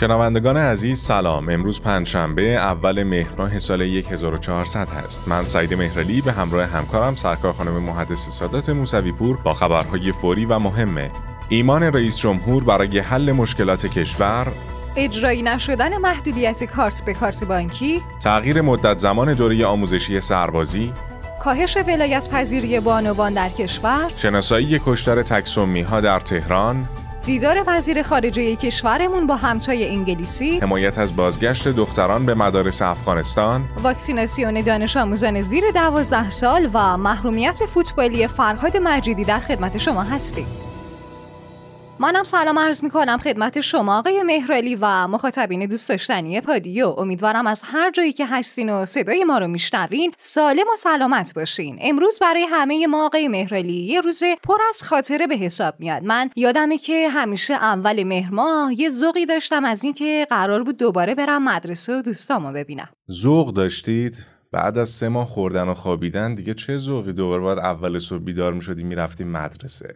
شنوندگان عزیز سلام. امروز پنجشنبه اول مهر سال 1400 هست. من سعید مهرلی به همراه همکارم سرکار خانم محدث سادات موسوی پور با خبرهای فوری و مهمه. ایمان رئیس جمهور برای حل مشکلات کشور. اجرایی نشدن محدودیت کارت به کارت بانکی. تغییر مدت زمان دوره آموزشی سربازی. کاهش ولایت پذیری بانوان در کشور. شناسایی کشتار تکسومی ها در تهران. دیدار وزیر خارجه کشورمون با همتای انگلیسی. حمایت از بازگشت دختران به مدارس افغانستان. واکسیناسیون دانش آموزان زیر دوازده سال و محرومیت فوتبالی فرهاد مجیدی در خدمت شما هستیم. منم سلام عرض می کنم خدمت شما آقای مهرالی و مخاطبین دوست داشتنی پادیو. امیدوارم از هر جایی که هستین و صدای ما رو میشنوین سالم و سلامت باشین. امروز برای همه ما آقای مهرالی یه روز پر از خاطره به حساب میاد. من یادمه که همیشه اول مهر ماه یه ذوقی داشتم از اینکه قرار بود دوباره برم مدرسه و دوستامو ببینم. ذوق داشتید؟ بعد از سه ماه خوردن و خوابیدن دیگه چه ذوقی؟ دوباره باید اول صبح بیدار می‌شدی می‌رفتی مدرسه.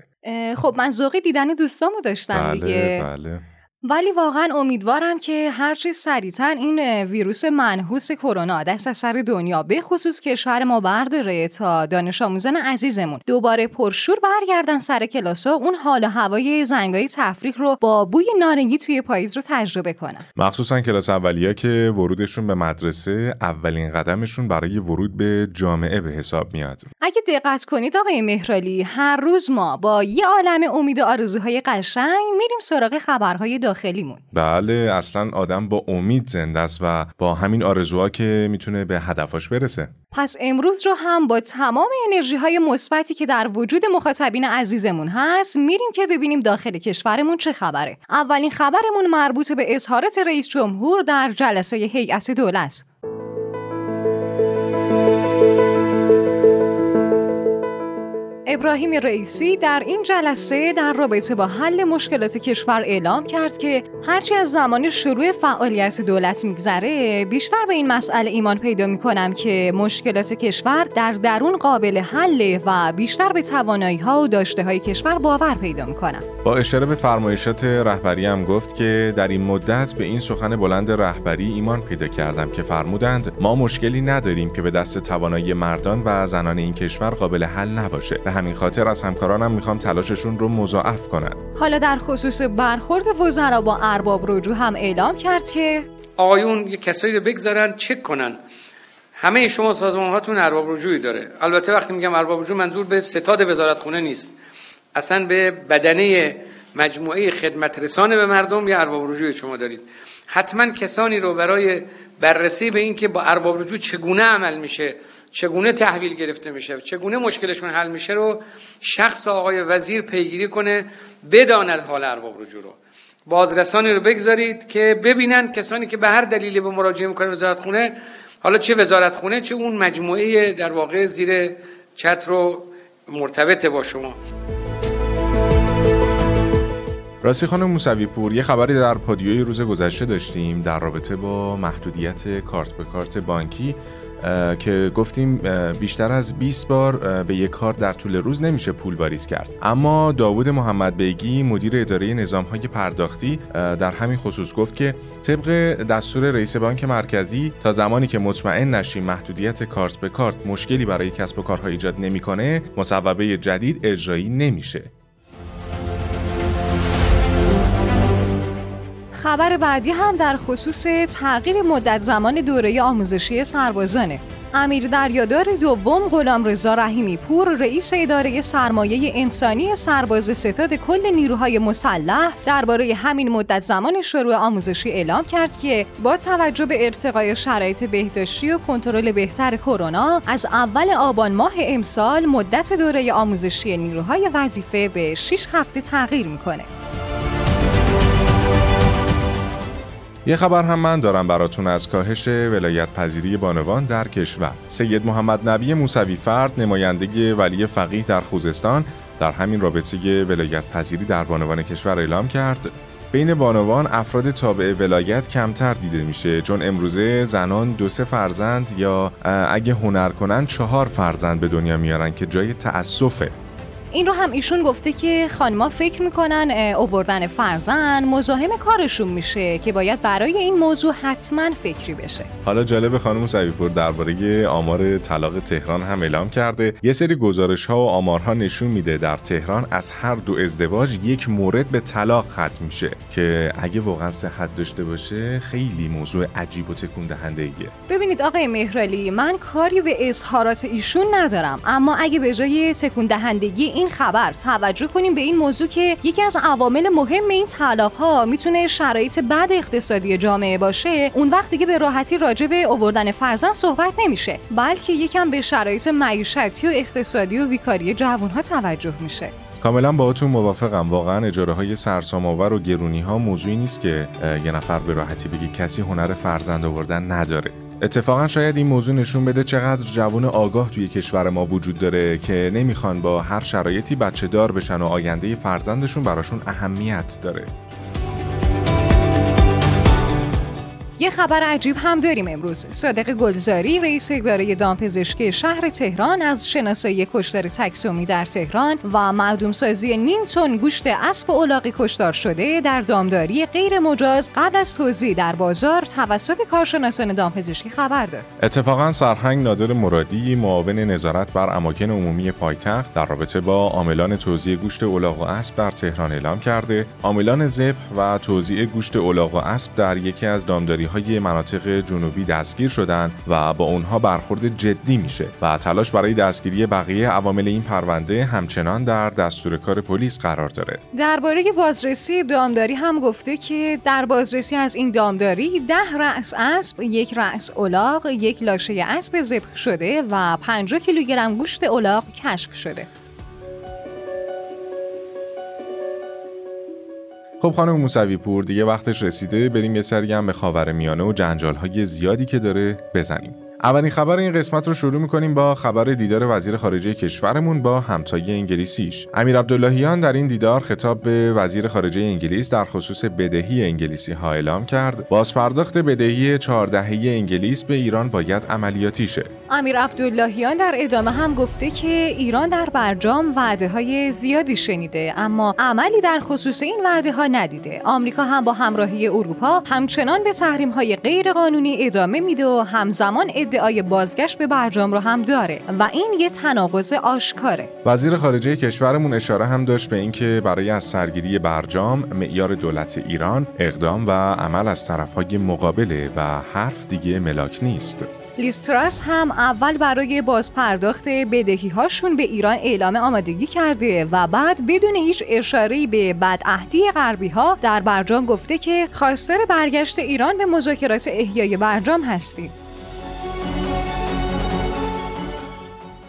خب من ذوقی دیدن دوستامو داشتم بله دیگه. بله. ولی واقعا امیدوارم که هر چی سریعتر این ویروس منحوس کرونا دست از سر دنیا به خصوص کشور ما برداره تا دانش آموزان عزیزمون. دوباره پرشور برگردن سر کلاس و اون حال و هوای زنگای تفریح رو با بوی نارنگی توی پاییز رو تجربه کنن. مخصوصا کلاس اولیا که ورودشون به مدرسه اولین قدمشون برای ورود به جامعه به حساب میاد. اگه دقت کنید آقای مهرالی هر روز ما با یه عالم امید و آرزوهای قشنگ میریم سراغ خبرهای داخلیمون. بله اصلا آدم با امید زنده است و با همین آرزوها که می‌تونه به هدفاش برسه. پس امروز رو هم با تمام انرژی های مثبتی که در وجود مخاطبین عزیزمون هست میریم که ببینیم داخل کشورمون چه خبره. اولین خبرمون مربوط به اظهارات رئیس جمهور در جلسه هیئت دولت. ابراهیم رئیسی در این جلسه در رابطه با حل مشکلات کشور اعلام کرد که هرچی از زمان شروع فعالیت دولت میگذره بیشتر به این مسئله ایمان پیدا می‌کنم که مشکلات کشور در درون قابل حل و بیشتر به توانایی ها و داشته های کشور باور پیدا می‌کنم. با اشاره به فرمایشات رهبری هم گفت که در این مدت به این سخن بلند رهبری ایمان پیدا کردم که فرمودند ما مشکلی نداریم که به دست توانایی مردان و زنان این کشور قابل حل نباشه. به همین خاطر از همکارانم می‌خوام تلاششون رو مضاعف کنن. حالا در خصوص برخورد وزرا با ارباب رجوع هم اعلام کرد که آقایون یه کسایی رو بگذارن چک کنن. همه شما سازمان هاتون ارباب رجوعی داره. البته وقتی میگم ارباب رجوع منظور به ستاد وزارت خونه نیست. اصلا به بدنه مجموعه خدمت رسانه به مردم یا ارباب رجوع شما دارید. حتما کسانی رو برای بررسی به اینکه با ارباب رجوع چگونه عمل میشه چگونه تحویل گرفته میشه چگونه مشکلشون حل میشه رو شخص آقای وزیر پیگیری کنه بداند حال ارباب رجوع رو. بازرسانی رو بگذارید که ببینن کسانی که به هر دلیلی به مراجعه می‌کنه وزارت خونه حالا چه وزارت خونه چه اون مجموعه در واقع زیر چتر رو مرتبط با شما. راستی خانم موسوی پور یه خبری در پادیوی روز گذشته داشتیم در رابطه با محدودیت کارت به کارت بانکی که گفتیم بیشتر از 20 بار به یک کار در طول روز نمیشه پول واریز کرد. اما داوود محمد بیگی مدیر اداره نظام های پرداختی در همین خصوص گفت که طبق دستور رئیس بانک مرکزی تا زمانی که مطمئن نشیم محدودیت کارت به کارت مشکلی برای کسب و کارها ایجاد نمی‌کنه مصوبه جدید اجرایی نمیشه. خبر بعدی هم در خصوص تغییر مدت زمان دوره آموزشی سربازانه. امیر دریادار دوم غلام رضا رحیمی پور رئیس اداره سرمایه انسانی سرباز ستاد کل نیروهای مسلح درباره همین مدت زمان شروع آموزشی اعلام کرد که با توجه به ارتقای شرایط بهداشتی و کنترل بهتر کرونا از اول آبان ماه امسال مدت دوره آموزشی نیروهای وظیفه به 6 هفته تغییر می‌کنه. یه خبر هم من دارم براتون از کاهش ولایت پذیری بانوان در کشور. سید محمد نبی موسوی فرد نماینده ولی فقیه در خوزستان در همین رابطه ولایت پذیری در بانوان کشور اعلام کرد. بین بانوان افراد تابع ولایت کمتر دیده میشه. چون امروزه زنان دو سه فرزند یا اگه هنر کنن چهار فرزند به دنیا میارن که جای تأسفه. این رو هم ایشون گفته که خانما فکر می‌کنن اووردن فرزن مزاحم کارشون میشه که باید برای این موضوع حتما فکری بشه. حالا جالب خانم سویپور درباره آمار طلاق تهران هم اعلام کرده. یه سری گزارش ها و آمارها نشون میده در تهران از هر دو ازدواج یک مورد به طلاق ختم میشه که اگه واقعا صحت داشته باشه خیلی موضوع عجیب و تکون دهنده ایه ببینید آقای مهرالی من کاری به اظهارات ایشون ندارم اما اگه به جای تکون دهندگی این خبر. توجه کنیم به این موضوع که یکی از عوامل مهم این طلاق ها می‌تونه شرایط بد اقتصادی جامعه باشه. اون وقت دیگه به راحتی راجع به آوردن فرزند صحبت نمیشه. بلکه یکم به شرایط معیشتی و اقتصادی و بیکاری جوان ها توجه میشه. کاملا باهاتون موافقم. واقعا اجاره های سرسام آور و گرونی ها موضوعی نیست که یه نفر به راحتی بگی کسی هنر فرزند آوردن نداره. اتفاقا شاید این موضوع نشون بده چقدر جوان آگاه توی کشور ما وجود داره که نمی‌خوان با هر شرایطی بچه دار بشن و آینده فرزندشون براشون اهمیت داره. یه خبر عجیب هم داریم امروز. صادق گلزاری رئیس اداره دامپزشکی شهر تهران از شناسایی کشتار تکسومی در تهران و معدوم سازی نیم تن گوشت اسب اولاقی کشتار شده در دامداری غیر مجاز قبل از توزیع در بازار توسط کارشناسان دامپزشکی خبر داد. اتفاقا سرهنگ نادر مرادی معاون نظارت بر اماکن عمومی پایتخت در رابطه با عاملان توزیع گوشت اولاق و اسب در تهران اعلام کرده. عاملان ذبح و توزیع گوشت اولاق و اسب در یکی از دامداری های مناطق جنوبی دستگیر شدن و با اونها برخورد جدی میشه و تلاش برای دستگیری بقیه عوامل این پرونده همچنان در دستور کار پلیس قرار داره. درباره بازرسی دامداری هم گفته که در بازرسی از این دامداری ده رأس اسب یک رأس الاغ یک لاشه اسب ذبح شده و 50 کیلوگرم گوشت الاغ کشف شده. خب خانم موسوی پور دیگه وقتش رسیده. بریم یه سری به خاور میانه و جنجال های زیادی که داره بزنیم. اولین خبر این قسمت رو شروع می‌کنیم با خبر دیدار وزیر خارجه کشورمون با همتای انگلیسیش. امیر عبداللهیان در این دیدار خطاب به وزیر خارجه انگلیس در خصوص بدهی انگلیسی ها اعلام کرد. بازپرداخت بدهی چهاردهه انگلیس به ایران باید عملیاتی شه. امیر عبداللهیان در ادامه هم گفته که ایران در برجام وعده های زیادی شنیده اما عملی در خصوص این وعده ها ندیده. آمریکا هم با همراهی اروپا همچنان به تحریم های غیر قانونی ادامه میده و همزمان ادعای بازگشت به برجام رو هم داره و این یه تناقض آشکاره وزیر خارجه کشورمون اشاره هم داشت به اینکه برای از سرگیری برجام معیار دولت ایران اقدام و عمل از طرفهای مقابله و حرف دیگه ملاک نیست لیستراس هم اول برای بازپرداخت بدهی هاشون به ایران اعلام آمادگی کرده و بعد بدون هیچ اشاره به بدعهدی غربی ها در برجام گفته که خواستار برگشت ایران به مذاکرات احیای برجام هستیم.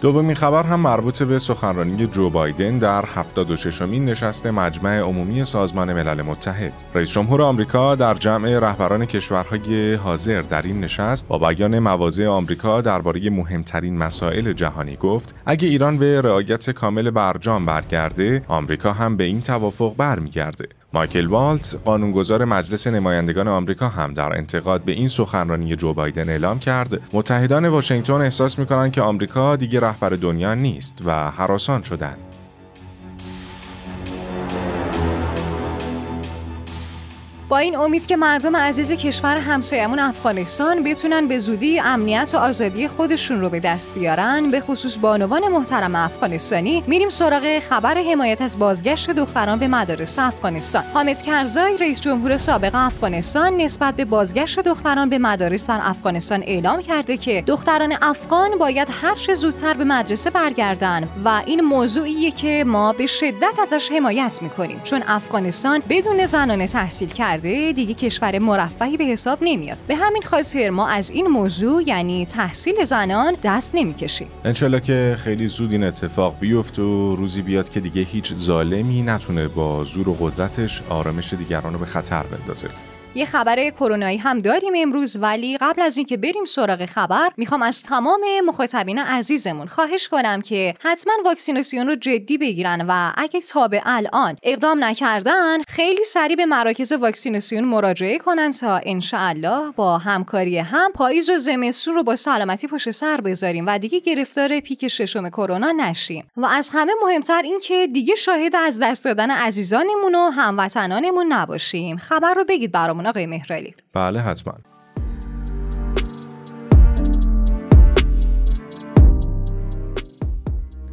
دومین خبر هم مربوط به سخنرانی جو بایدن در 76 مین نشست مجمع عمومی سازمان ملل متحد. رئیس جمهور آمریکا در جمع رهبران کشورهای حاضر در این نشست با بیان مواضع آمریکا درباره مهمترین مسائل جهانی گفت: اگه ایران به رعایت کامل برجام برگرده، آمریکا هم به این توافق برمیگرده. مایکل والتز قانونگذار مجلس نمایندگان آمریکا هم در انتقاد به این سخنرانی جو بایدن اعلام کرد. متحدان واشنگتن احساس می‌کنند که آمریکا دیگه رهبر دنیا نیست و حراسان شدند. با این امید که مردم عزیز کشور همسایمون افغانستان بتونن به زودی امنیت و آزادی خودشون رو به دست بیارن به خصوص بانوان محترم افغانستانی میریم سراغ خبر حمایت از بازگشت دختران به مدارس افغانستان. حامد کرزای رئیس جمهور سابق افغانستان نسبت به بازگشت دختران به مدارس در افغانستان اعلام کرده که دختران افغان باید هر چه زودتر به مدرسه برگردن و این موضوعیه که ما به شدت ازش حمایت می‌کنیم. چون افغانستان بدون زنان تحصیل کرد دیگه کشور مرفهی به حساب نمیاد. به همین خاطر ما از این موضوع یعنی تحصیل زنان دست نمی‌کشیم. انشالله که خیلی زود این اتفاق بیفت و روزی بیاد که دیگه هیچ ظالمی نتونه با زور و قدرتش آرامش دیگران رو به خطر بندازه. یه خبر کرونایی هم داریم امروز ولی قبل از اینکه بریم سراغ خبر می‌خوام از تمام مخاطبین عزیزمون خواهش کنم که حتما واکسیناسیون رو جدی بگیرن و اگه تا به الان اقدام نکردن خیلی سریع به مراکز واکسیناسیون مراجعه کنن تا انشاءالله با همکاری هم پاییز و زمستون رو با سلامتی پشت سر بذاریم و دیگه گرفتار پیک ششم کرونا نشیم. و از همه مهمتر این که دیگه شاهد از دست دادن عزیزانمون و هموطنانمون نباشیم. خبر رو بگید برامون آقای مهرالی. بله حتما.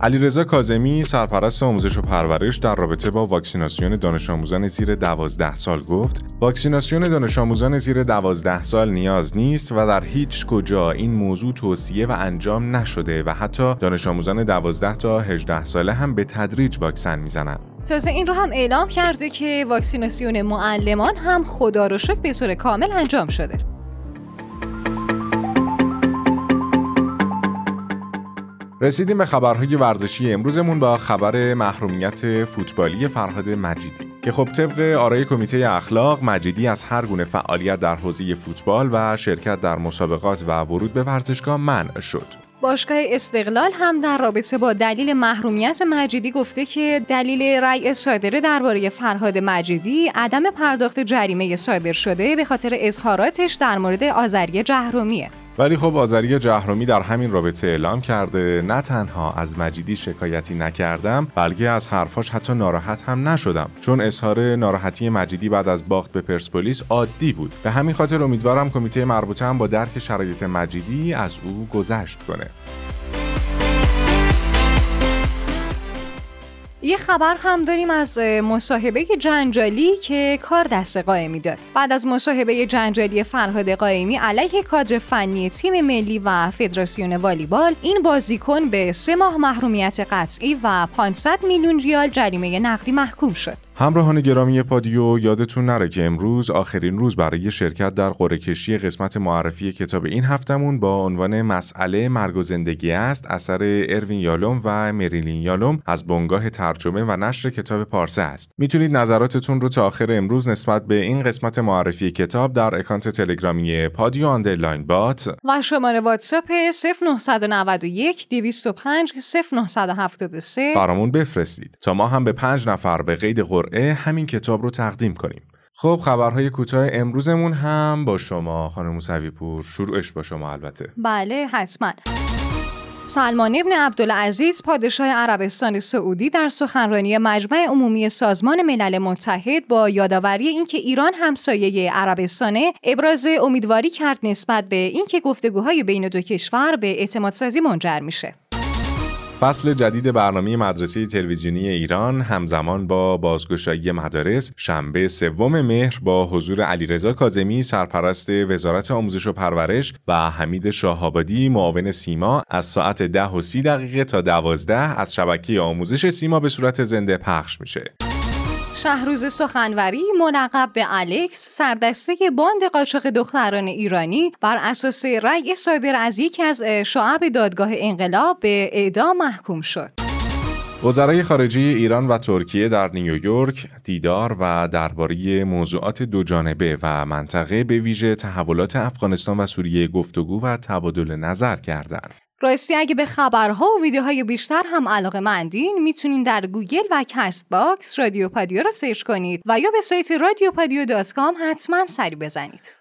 علیرضا کاظمی سرپرست آموزش و پرورش در رابطه با واکسیناسیون دانش آموزان زیر 12 سال گفت واکسیناسیون دانش آموزان زیر 12 سال نیاز نیست و در هیچ کجا این موضوع توصیه و انجام نشده و حتی دانش آموزان 12 تا 18 ساله هم به تدریج واکسن می‌زنند. تازه این رو هم اعلام کرده که واکسیناسیون معلمان هم خدا رو شکر به طور کامل انجام شده رسیدیم به خبرهای ورزشی امروزمون با خبر محرومیت فوتبالی فرهاد مجیدی که خب طبق آرای کمیته اخلاق مجیدی از هر گونه فعالیت در حوزه فوتبال و شرکت در مسابقات و ورود به ورزشگاه منع شد. باشگاه استقلال هم در رابطه با دلیل محرومیت مجیدی گفته که دلیل رأی صادره درباره فرهاد مجیدی عدم پرداخت جریمه صادر شده به خاطر اظهاراتش در مورد آذری جهرومیه. ولی خب آذری جهرومی در همین رابطه اعلام کرده نه تنها از مجیدی شکایتی نکردم بلکه از حرفاش حتی ناراحت هم نشدم. چون اظهار ناراحتی مجیدی بعد از باخت به پرسپولیس عادی بود. به همین خاطر امیدوارم کمیته مربوطه هم با درک شرایط مجیدی از او گذشت کنه. یه خبر هم داریم از مصاحبه جنجالی که کار دست قائمی داد بعد از مصاحبه جنجالی فرهاد قائمی علیه کادر فنی تیم ملی و فدراسیون والیبال این بازیکن به سه ماه محرومیت قطعی و 500 میلیون ریال جریمه نقدی محکوم شد. همراهان گرامی پادیو یادتون نره که امروز آخرین روز برای شرکت در قرعه کشی قسمت معرفی کتاب این هفتمون با عنوان مسئله مرگ و زندگی است اثر اروین یالوم و مریلین یالوم از بنگاه ترجمه و نشر کتاب پارسه است. می‌تونید نظراتتون رو تا آخر امروز نسبت به این قسمت معرفی کتاب در اکانت تلگرامی پادیو underline bot و شماره واتساپ 0991 205 0973 برامون بفرستید. تا ما هم به پنج نفر به قید قرعه همین کتاب رو تقدیم کنیم. خب خبرهای کوتاه امروزمون هم با شما خانم موسوی پور شروعش با شما البته. بله حتما. سلمان ابن عبدالعزیز پادشاه عربستان سعودی در سخنرانی مجمع عمومی سازمان ملل متحد با یادآوری اینکه ایران همسایه عربستانه ابراز امیدواری کرد نسبت به اینکه گفتگوهای بین دو کشور به اعتمادسازی منجر میشه. فصل جدید برنامه مدرسه تلویزیونی ایران همزمان با بازگشایی مدارس شنبه سوم مهر با حضور علیرضا کاظمی سرپرست وزارت آموزش و پرورش و حمید شاهآبادی معاون سیما از ساعت ده و سی دقیقه تا دوازده از شبکه آموزش سیما به صورت زنده پخش میشه. شهروز سخنوری منقب به الکس سردسته باند قاچاق دختران ایرانی بر اساس رأی صادر از یکی از شعب دادگاه انقلاب به اعدام محکوم شد. وزرای خارجه ایران و ترکیه در نیویورک دیدار و درباره موضوعات دو جانبه و منطقه به ویژه تحولات افغانستان و سوریه گفتگو و تبادل نظر کردند. راستی اگه به خبرها و ویدیوهای بیشتر هم علاقه مندین می‌تونین در گوگل و Castbox رادیو پادیو رو search کنید و یا به سایت رادیو پادیو dot com حتما سری بزنید.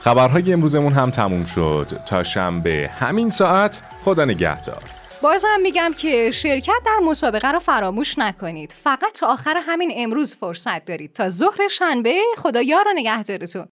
خبرهای امروزمون هم تموم شد. تا شنبه همین ساعت خدا نگهدار. باز هم میگم که شرکت در مسابقه رو فراموش نکنید. فقط تا آخر همین امروز فرصت دارید. تا ظهر شنبه خدا یار و نگهدارتون.